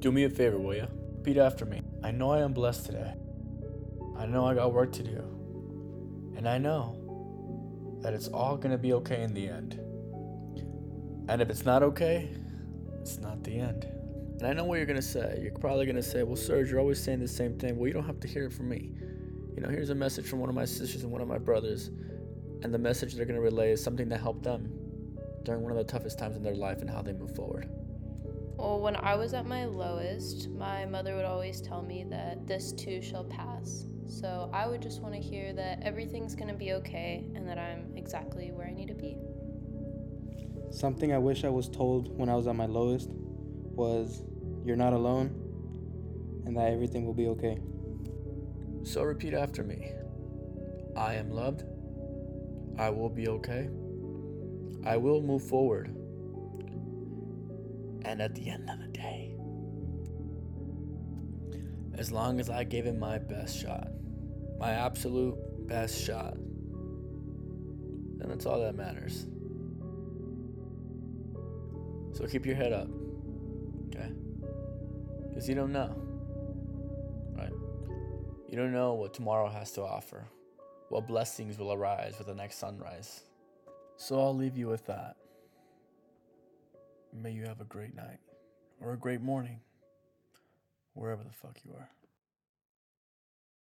Do me a favor, will you? Repeat after me. I know I am blessed today. I know I got work to do. And I know that it's all gonna be okay in the end. And if it's not okay, it's not the end. And I know what you're gonna say. You're probably gonna say, Well, Serge, you're always saying the same thing. Well, you don't have to hear it from me. You know, here's a message from one of my sisters and one of my brothers. And the message they're gonna relay is something that helped them during one of the toughest times in their life and how they move forward. Well, when I was at my lowest, my mother would always tell me that this too shall pass. So I would just want to hear that everything's going to be okay and that I'm exactly where I need to be. Something I wish I was told when I was at my lowest was you're not alone and that everything will be okay. So repeat after me I am loved. I will be okay. I will move forward. And at the end of the day, as long as I gave it my best shot, my absolute best shot, then that's all that matters. So keep your head up, okay? Because you don't know, right? You don't know what tomorrow has to offer, what blessings will arise with the next sunrise. So I'll leave you with that. May you have a great night or a great morning, wherever the fuck you are.